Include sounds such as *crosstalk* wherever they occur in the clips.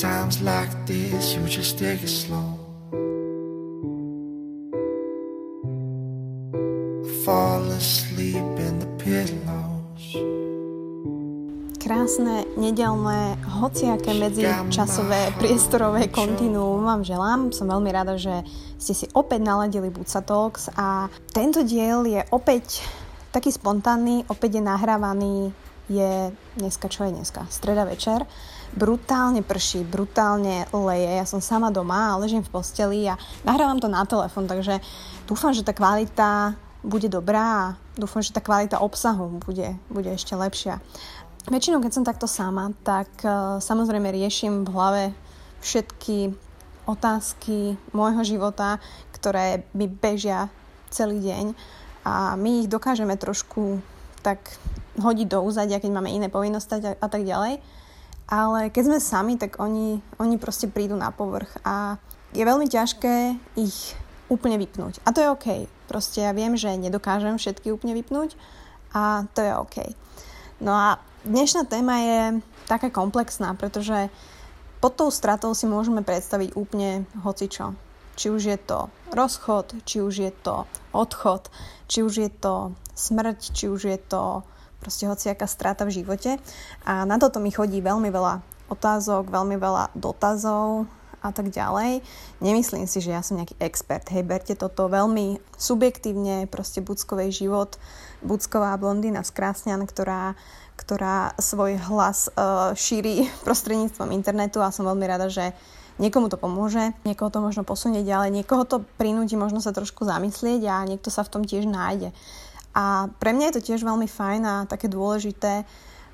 Times like this, you just take it slow. Fall asleep in the pillows. Krásne, nedelné, hociaké medzičasové, priestorové kontinuum vám želám. Som veľmi rada, že ste si opäť naladili Buca Talks a tento diel je opäť taký spontánny, opäť je nahrávaný, je dneska, čo je dneska? Streda večer. Brutálne prší, brutálne leje. Ja som sama doma a ležím v posteli a nahrávam to na telefon, takže dúfam, že tá kvalita bude dobrá a dúfam, že tá kvalita obsahu bude, bude ešte lepšia. Väčšinou, keď som takto sama, tak uh, samozrejme riešim v hlave všetky otázky môjho života, ktoré mi bežia celý deň a my ich dokážeme trošku tak hodiť do úzadia, keď máme iné povinnosti a, a tak ďalej. Ale keď sme sami, tak oni, oni proste prídu na povrch a je veľmi ťažké ich úplne vypnúť. A to je OK. Proste ja viem, že nedokážem všetky úplne vypnúť a to je OK. No a dnešná téma je taká komplexná, pretože pod tou stratou si môžeme predstaviť úplne hocičo. Či už je to rozchod, či už je to odchod, či už je to smrť, či už je to proste hociaká strata v živote. A na toto mi chodí veľmi veľa otázok, veľmi veľa dotazov a tak ďalej. Nemyslím si, že ja som nejaký expert. Hej, berte toto veľmi subjektívne, proste Buckovej život, Bucková blondína z Krásňan, ktorá, ktorá svoj hlas uh, šíri *laughs* prostredníctvom internetu a som veľmi rada, že Niekomu to pomôže, niekoho to možno posunie ďalej, niekoho to prinúti možno sa trošku zamyslieť a niekto sa v tom tiež nájde. A pre mňa je to tiež veľmi fajn a také dôležité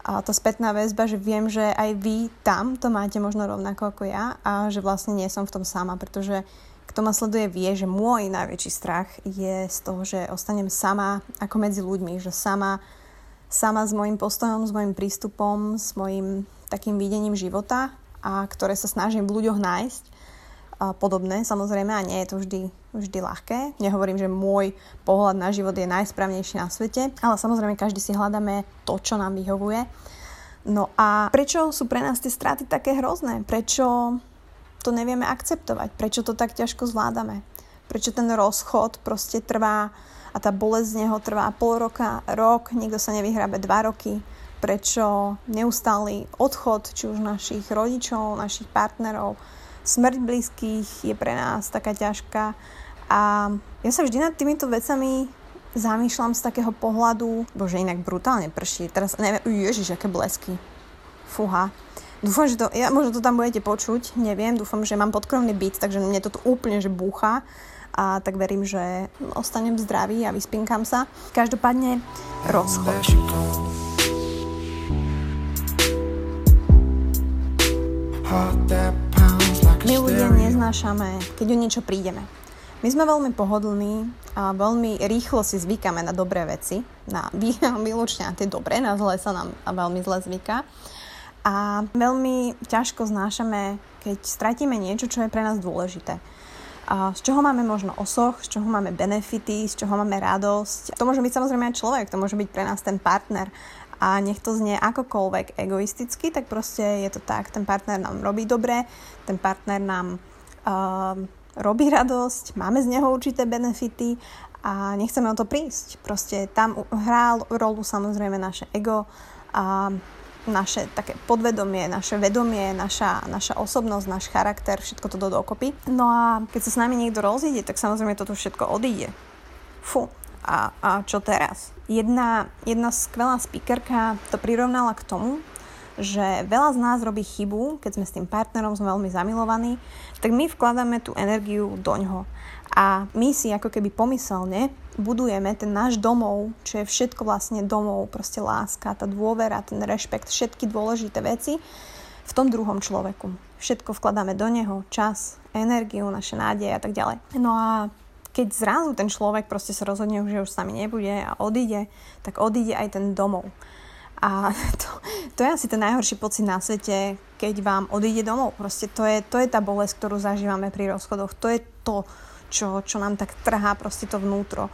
a tá spätná väzba, že viem, že aj vy tam to máte možno rovnako ako ja a že vlastne nie som v tom sama, pretože kto ma sleduje vie, že môj najväčší strach je z toho, že ostanem sama ako medzi ľuďmi, že sama, sama s môjim postojom, s môjim prístupom, s môjim takým videním života a ktoré sa snažím v ľuďoch nájsť. Podobné samozrejme a nie je to vždy, vždy ľahké. Nehovorím, že môj pohľad na život je najsprávnejší na svete, ale samozrejme každý si hľadáme to, čo nám vyhovuje. No a prečo sú pre nás tie straty také hrozné? Prečo to nevieme akceptovať? Prečo to tak ťažko zvládame? Prečo ten rozchod proste trvá a tá bolesť z neho trvá pol roka, rok, nikto sa nevyhrabe dva roky, prečo neustály odchod či už našich rodičov, našich partnerov, smrť blízkych je pre nás taká ťažká. A ja sa vždy nad týmito vecami zamýšľam z takého pohľadu, bože inak brutálne prší, teraz neviem, ježiš, aké blesky. Fúha. Dúfam, že to, ja, možno to tam budete počuť, neviem, dúfam, že mám podkrovný byt, takže mne to tu úplne že búcha a tak verím, že ostanem zdravý a vyspinkam sa. Každopádne rozchod. My ľudia neznášame, keď o niečo prídeme. My sme veľmi pohodlní a veľmi rýchlo si zvykáme na dobré veci, na *laughs* výlučne na tie dobré, na zlé sa nám veľmi zle zvyká. A veľmi ťažko znášame, keď stratíme niečo, čo je pre nás dôležité. A z čoho máme možno osoch, z čoho máme benefity, z čoho máme radosť. To môže byť samozrejme aj človek, to môže byť pre nás ten partner a nech to znie akokoľvek egoisticky, tak proste je to tak. Ten partner nám robí dobre, ten partner nám uh, robí radosť, máme z neho určité benefity a nechceme o to prísť. Proste tam hrá rolu samozrejme naše ego a naše také podvedomie, naše vedomie, naša, naša osobnosť, náš charakter, všetko to do dokopy. No a keď sa s nami niekto rozíde, tak samozrejme toto všetko odíde. Fú, a, a čo teraz? Jedna, jedna skvelá speakerka to prirovnala k tomu, že veľa z nás robí chybu, keď sme s tým partnerom, sme veľmi zamilovaní, tak my vkladáme tú energiu do ňoho. A my si ako keby pomyselne budujeme ten náš domov, čo je všetko vlastne domov, proste láska, tá dôvera, ten rešpekt, všetky dôležité veci v tom druhom človeku. Všetko vkladáme do neho, čas, energiu, naše nádeje a tak ďalej. No a keď zrazu ten človek proste sa rozhodne, že už s nami nebude a odíde, tak odíde aj ten domov. A *laughs* to, to je asi ten najhorší pocit na svete, keď vám odíde domov. Proste to je, to je tá bolesť, ktorú zažívame pri rozchodoch. To je to, čo, čo nám tak trhá proste to vnútro.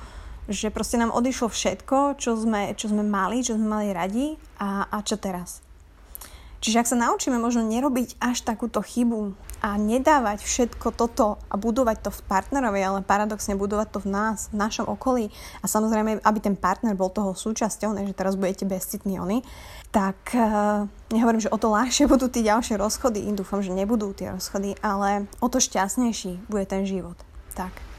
Že proste nám odišlo všetko, čo sme, čo sme mali, čo sme mali radi a, a čo teraz. Čiže ak sa naučíme možno nerobiť až takúto chybu a nedávať všetko toto a budovať to v partnerovi, ale paradoxne budovať to v nás, v našom okolí a samozrejme, aby ten partner bol toho súčasťou, ne, že teraz budete bezcitní oni, tak uh, nehovorím, že o to ľahšie *laughs* budú tie ďalšie rozchody, dúfam, že nebudú tie rozchody, ale o to šťastnejší bude ten život. Tak.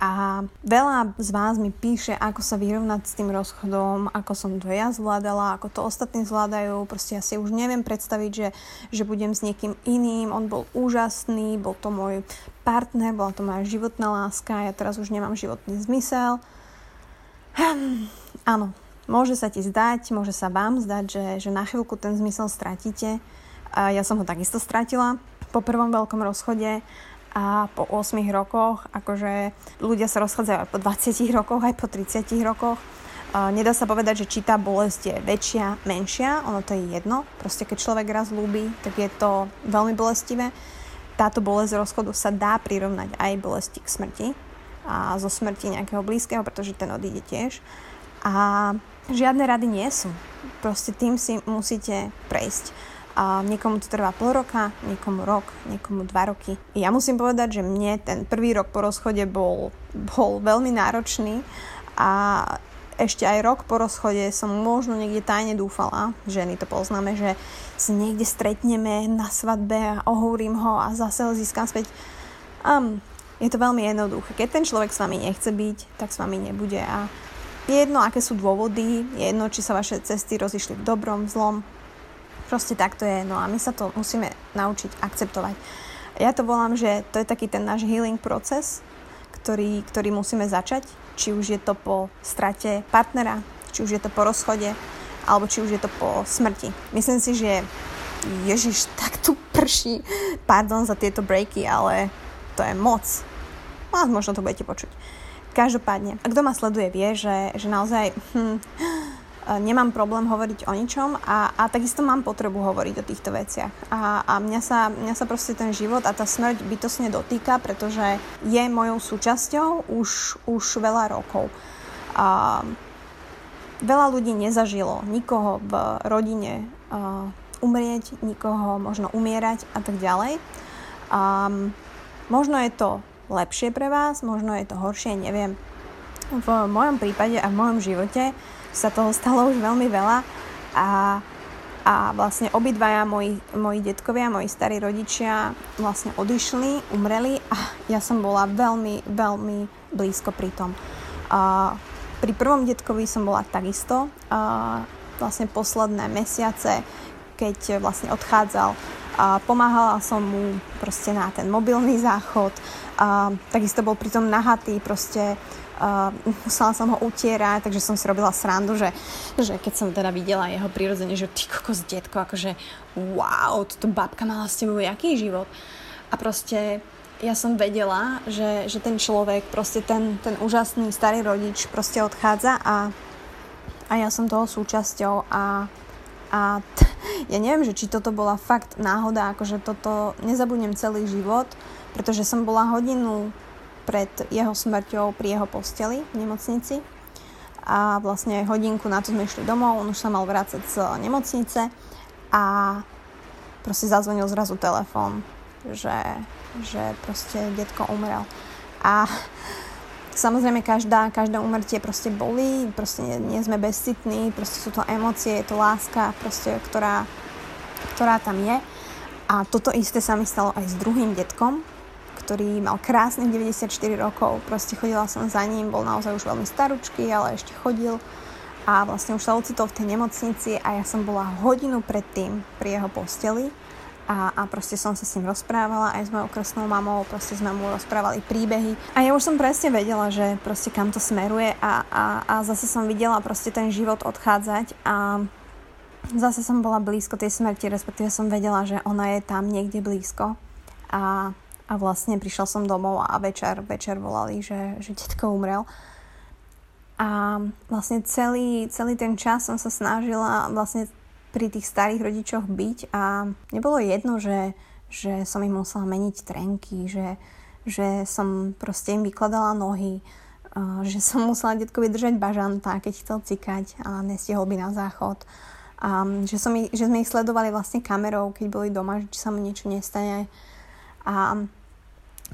A veľa z vás mi píše, ako sa vyrovnať s tým rozchodom, ako som to ja zvládala, ako to ostatní zvládajú. Proste ja si už neviem predstaviť, že, že budem s niekým iným. On bol úžasný, bol to môj partner, bola to moja životná láska, ja teraz už nemám životný zmysel. Hm, áno, môže sa ti zdať, môže sa vám zdať, že, že na chvíľku ten zmysel stratíte. A ja som ho takisto stratila po prvom veľkom rozchode a po 8 rokoch, akože ľudia sa rozchádzajú aj po 20 rokoch, aj po 30 rokoch. Nedá sa povedať, že či tá bolesť je väčšia, menšia, ono to je jedno. Proste keď človek raz ľúbi, tak je to veľmi bolestivé. Táto bolesť rozchodu sa dá prirovnať aj bolesti k smrti a zo smrti nejakého blízkeho, pretože ten odíde tiež. A žiadne rady nie sú. Proste tým si musíte prejsť. A niekomu to trvá pol roka, niekomu rok, niekomu dva roky. Ja musím povedať, že mne ten prvý rok po rozchode bol, bol veľmi náročný a ešte aj rok po rozchode som možno niekde tajne dúfala, ženy to poznáme, že sa niekde stretneme na svadbe a ohovorím ho a zase ho získam späť. Um, je to veľmi jednoduché. Keď ten človek s vami nechce byť, tak s vami nebude a je jedno, aké sú dôvody, je jedno, či sa vaše cesty rozišli v dobrom, v zlom, Proste takto je. No a my sa to musíme naučiť akceptovať. Ja to volám, že to je taký ten náš healing proces, ktorý, ktorý musíme začať. Či už je to po strate partnera, či už je to po rozchode, alebo či už je to po smrti. Myslím si, že Ježiš, tak tu prší. Pardon za tieto breaky, ale to je moc. No, možno to budete počuť. Každopádne, kto ma sleduje, vie, že, že naozaj hm, nemám problém hovoriť o ničom a, a takisto mám potrebu hovoriť o týchto veciach. A, a mňa, sa, mňa sa proste ten život a tá smrť bytosne dotýka, pretože je mojou súčasťou už, už veľa rokov. A veľa ľudí nezažilo nikoho v rodine uh, umrieť, nikoho možno umierať a tak ďalej. Um, možno je to lepšie pre vás, možno je to horšie, neviem. V mojom prípade a v mojom živote sa toho stalo už veľmi veľa. A, a vlastne obidvaja moji, moji detkovia, moji starí rodičia vlastne odišli, umreli a ja som bola veľmi, veľmi blízko pri tom. Pri prvom detkovi som bola takisto. A vlastne posledné mesiace, keď vlastne odchádzal, pomáhala som mu proste na ten mobilný záchod, takisto bol pritom nahatý, proste uh, musela som ho utierať, takže som si robila srandu, že, že keď som teda videla jeho prirodzene, že ty kokos detko, akože wow, toto babka mala s tebou jaký život. A proste ja som vedela, že, že ten človek, proste ten, ten úžasný starý rodič proste odchádza a, a ja som toho súčasťou a, a t- ja neviem, že či toto bola fakt náhoda, akože toto nezabudnem celý život, pretože som bola hodinu pred jeho smrťou pri jeho posteli v nemocnici. A vlastne hodinku na to sme išli domov, on už sa mal vrácať z nemocnice a proste zazvonil zrazu telefón, že, že proste detko umrel. A samozrejme každá, každá umrtie proste boli, proste nie, nie sme bezcitní, proste sú to emócie, je to láska, proste, ktorá, ktorá tam je. A toto isté sa mi stalo aj s druhým detkom, ktorý mal krásnych 94 rokov. Proste chodila som za ním, bol naozaj už veľmi staručký, ale ešte chodil. A vlastne už sa ocitol v tej nemocnici a ja som bola hodinu predtým pri jeho posteli. A, a proste som sa s ním rozprávala aj s mojou krstnou mamou, proste sme mu rozprávali príbehy. A ja už som presne vedela, že proste kam to smeruje a, a, a zase som videla proste ten život odchádzať a zase som bola blízko tej smrti, respektíve som vedela, že ona je tam niekde blízko. A a vlastne prišla som domov a večer, večer volali, že, že detko umrel. A vlastne celý, celý ten čas som sa snažila vlastne pri tých starých rodičoch byť a nebolo jedno, že, že som im musela meniť trenky, že, že som proste im vykladala nohy, že som musela detkovi držať bažanta, keď chcel cikať a nestihol by na záchod A že, som ich, že sme ich sledovali vlastne kamerou, keď boli doma, či sa mu niečo nestane. A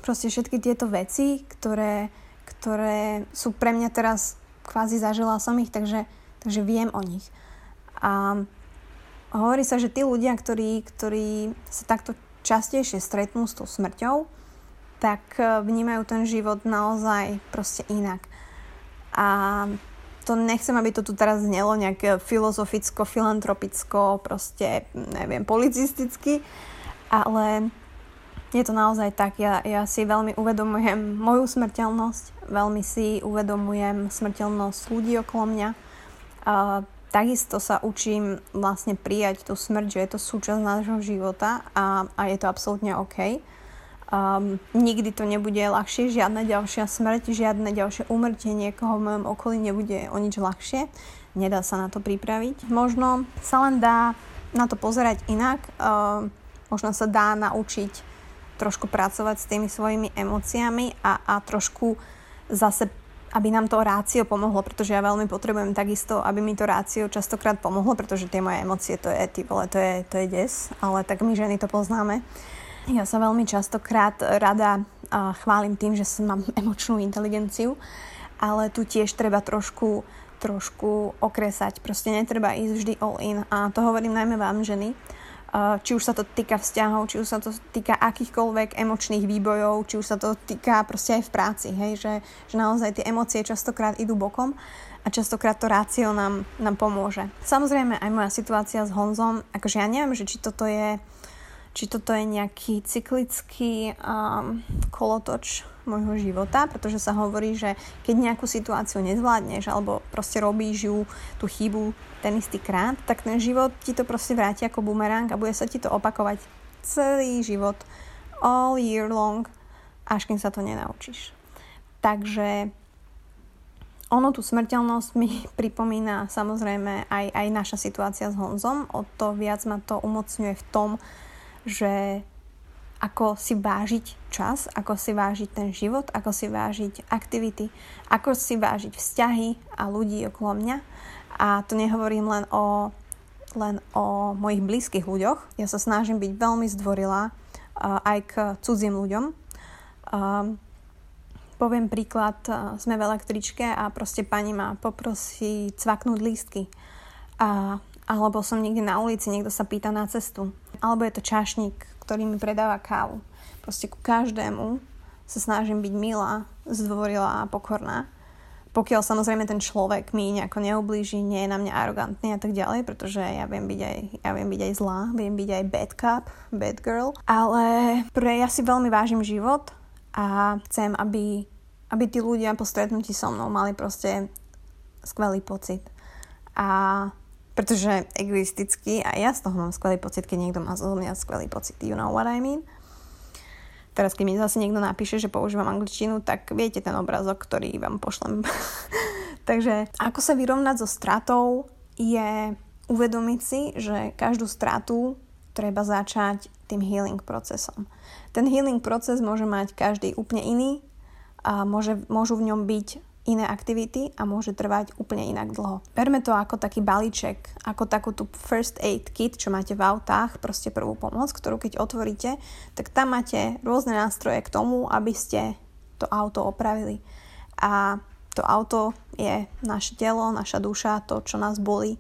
proste všetky tieto veci, ktoré, ktoré sú pre mňa teraz kvázi zažila som ich, takže, takže viem o nich. A hovorí sa, že tí ľudia, ktorí, ktorí sa takto častejšie stretnú s tou smrťou, tak e, vnímajú ten život naozaj proste inak. A to nechcem, aby to tu teraz znelo nejak filozoficko, filantropicko, proste, neviem, policisticky, ale je to naozaj tak. Ja, ja si veľmi uvedomujem moju smrteľnosť, veľmi si uvedomujem smrteľnosť ľudí okolo mňa. A takisto sa učím vlastne prijať tú smrť, že je to súčasť nášho života a, a je to absolútne OK. Um, nikdy to nebude ľahšie, žiadna ďalšia smrť, žiadne ďalšie umrtie niekoho v mojom okolí nebude o nič ľahšie. Nedá sa na to pripraviť. Možno sa len dá na to pozerať inak. Uh, možno sa dá naučiť trošku pracovať s tými svojimi emóciami a, a trošku zase aby nám to rácio pomohlo, pretože ja veľmi potrebujem takisto, aby mi to rácio častokrát pomohlo, pretože tie moje emócie, to je, ty vole, to je, to je des, ale tak my ženy to poznáme. Ja sa veľmi častokrát rada chválim tým, že mám emočnú inteligenciu, ale tu tiež treba trošku, trošku okresať. Proste netreba ísť vždy all in. A to hovorím najmä vám, ženy. Či už sa to týka vzťahov, či už sa to týka akýchkoľvek emočných výbojov, či už sa to týka proste aj v práci, hej? Že, že naozaj tie emócie častokrát idú bokom a častokrát to rácio nám, nám pomôže. Samozrejme aj moja situácia s Honzom, akože ja neviem, že či toto je či toto je nejaký cyklický um, kolotoč môjho života, pretože sa hovorí, že keď nejakú situáciu nezvládneš alebo proste robíš ju, tú chybu ten istý krát, tak ten život ti to proste vráti ako bumerang a bude sa ti to opakovať celý život, all year long, až kým sa to nenaučíš. Takže ono tú smrteľnosť mi *laughs* pripomína samozrejme aj, aj naša situácia s Honzom, o to viac ma to umocňuje v tom, že ako si vážiť čas, ako si vážiť ten život, ako si vážiť aktivity, ako si vážiť vzťahy a ľudí okolo mňa. A to nehovorím len o, len o mojich blízkych ľuďoch. Ja sa snažím byť veľmi zdvorila uh, aj k cudzím ľuďom. Uh, poviem príklad, uh, sme v električke a proste pani ma poprosí cvaknúť lístky. A, alebo som niekde na ulici, niekto sa pýta na cestu alebo je to čašník, ktorý mi predáva kávu. Proste ku každému sa snažím byť milá, zdvorila a pokorná. Pokiaľ samozrejme ten človek mi nejako neublíži, nie je na mňa arogantný a tak ďalej, pretože ja viem byť aj, ja viem byť aj zlá, viem byť aj bad cop, bad girl. Ale pre ja si veľmi vážim život a chcem, aby, aby tí ľudia po stretnutí so mnou mali proste skvelý pocit. A pretože egoisticky a ja z toho mám skvelý pocit, keď niekto má zo mňa skvelý pocit. You know what I mean? Teraz, keď mi zase niekto napíše, že používam angličtinu, tak viete ten obrazok, ktorý vám pošlem. *laughs* Takže ako sa vyrovnať so stratou je uvedomiť si, že každú stratu treba začať tým healing procesom. Ten healing proces môže mať každý úplne iný a môže, môžu v ňom byť iné aktivity a môže trvať úplne inak dlho. Berme to ako taký balíček, ako takú tú first aid kit, čo máte v autách, proste prvú pomoc, ktorú keď otvoríte, tak tam máte rôzne nástroje k tomu, aby ste to auto opravili. A to auto je naše telo, naša duša, to, čo nás bolí.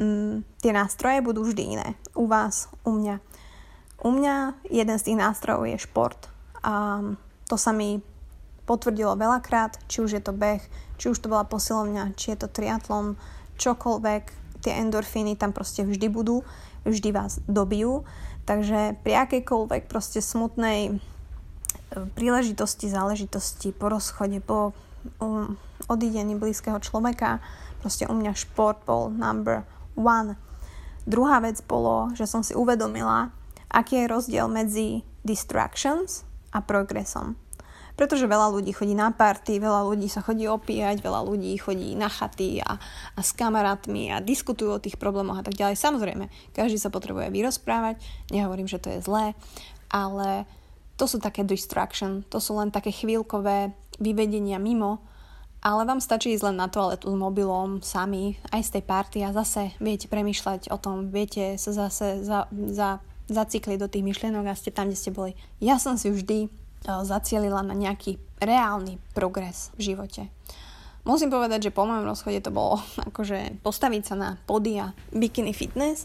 Mm, tie nástroje budú vždy iné. U vás, u mňa. U mňa jeden z tých nástrojov je šport. A to sa mi potvrdilo veľakrát, či už je to beh, či už to bola posilovňa, či je to triatlon, čokoľvek, tie endorfíny tam proste vždy budú, vždy vás dobijú. Takže pri akejkoľvek proste smutnej e, príležitosti, záležitosti, po rozchode, po um, odídení blízkeho človeka, proste u mňa šport bol number one. Druhá vec bolo, že som si uvedomila, aký je rozdiel medzi distractions a progresom. Pretože veľa ľudí chodí na party, veľa ľudí sa chodí opíjať, veľa ľudí chodí na chaty a, a s kamarátmi a diskutujú o tých problémoch a tak ďalej. Samozrejme, každý sa potrebuje vyrozprávať, nehovorím, že to je zlé, ale to sú také distraction, to sú len také chvíľkové vyvedenia mimo ale vám stačí ísť len na toaletu s mobilom sami, aj z tej party a zase viete premyšľať o tom, viete sa zase za, za, zacikliť do tých myšlienok a ste tam, kde ste boli. Ja som si vždy zacielila na nejaký reálny progres v živote. Musím povedať, že po mojom rozchode to bolo *laughs* akože postaviť sa na podia bikini fitness,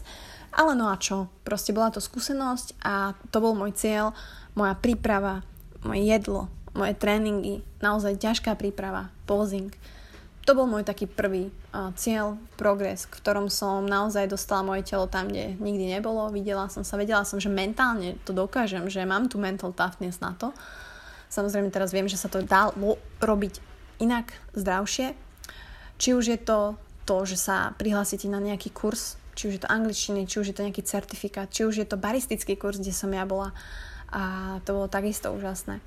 ale no a čo, proste bola to skúsenosť a to bol môj cieľ, moja príprava, moje jedlo, moje tréningy, naozaj ťažká príprava, posing. To bol môj taký prvý uh, cieľ, progres, v ktorom som naozaj dostala moje telo tam, kde nikdy nebolo. Videla som sa, vedela som, že mentálne to dokážem, že mám tu mental toughness na to. Samozrejme teraz viem, že sa to dá robiť inak, zdravšie. Či už je to to, že sa prihlásite na nejaký kurz, či už je to angličtiny, či už je to nejaký certifikát, či už je to baristický kurz, kde som ja bola a to bolo takisto úžasné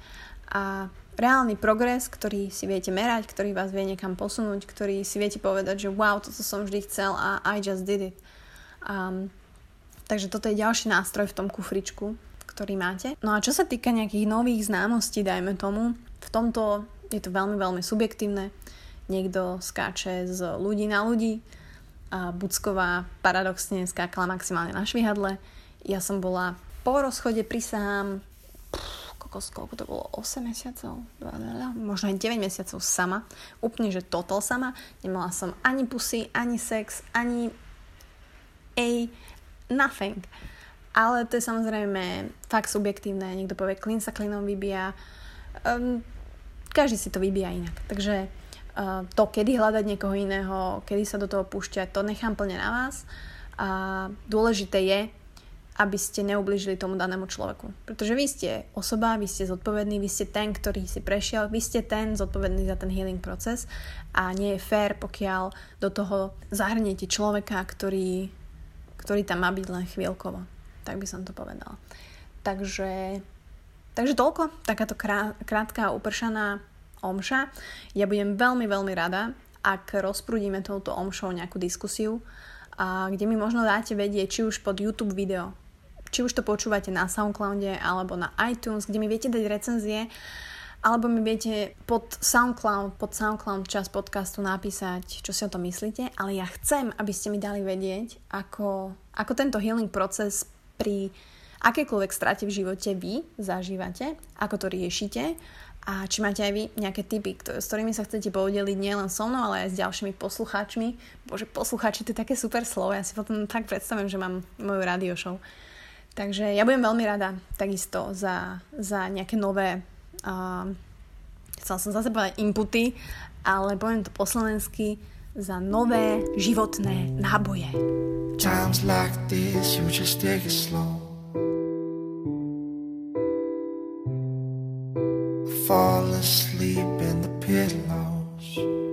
a reálny progres, ktorý si viete merať, ktorý vás vie niekam posunúť, ktorý si viete povedať, že wow, toto som vždy chcel a I just did it. Um, takže toto je ďalší nástroj v tom kufričku, ktorý máte. No a čo sa týka nejakých nových známostí, dajme tomu, v tomto je to veľmi, veľmi subjektívne. Niekto skáče z ľudí na ľudí. A Bucková paradoxne skákala maximálne na švihadle. Ja som bola po rozchode, prisahám, kokos, koľko to bolo, 8 mesiacov, možno aj 9 mesiacov sama, úplne, že total sama, nemala som ani pusy, ani sex, ani a nothing. Ale to je samozrejme fakt subjektívne, niekto povie, klin sa klinom vybíja, um, každý si to vybíja inak. Takže uh, to, kedy hľadať niekoho iného, kedy sa do toho púšťať, to nechám plne na vás. A dôležité je, aby ste neubližili tomu danému človeku. Pretože vy ste osoba, vy ste zodpovedný, vy ste ten, ktorý si prešiel, vy ste ten zodpovedný za ten healing proces a nie je fér, pokiaľ do toho zahrniete človeka, ktorý, ktorý tam má byť len chvíľkovo. Tak by som to povedala. Takže, takže toľko, takáto krátka upršaná omša. Ja budem veľmi, veľmi rada, ak rozprúdime touto omšou nejakú diskusiu, a kde mi možno dáte vedieť, či už pod YouTube video, či už to počúvate na Soundcloude alebo na iTunes, kde mi viete dať recenzie, alebo mi viete pod SoundCloud, pod SoundCloud čas podcastu napísať, čo si o tom myslíte, ale ja chcem, aby ste mi dali vedieť, ako, ako tento healing proces pri akékoľvek strate v živote vy zažívate, ako to riešite a či máte aj vy nejaké typy, s ktorými sa chcete podeliť nielen so mnou, ale aj s ďalšími poslucháčmi. Bože, poslucháči, to je také super slovo, ja si potom tak predstavím, že mám moju radio show. Takže ja budem veľmi rada takisto za, za nejaké nové, uh, chcela som zase povedať inputy, ale poviem to po slovensky, za nové životné náboje. Times like this, you just take it slow. Fall asleep in the pillows.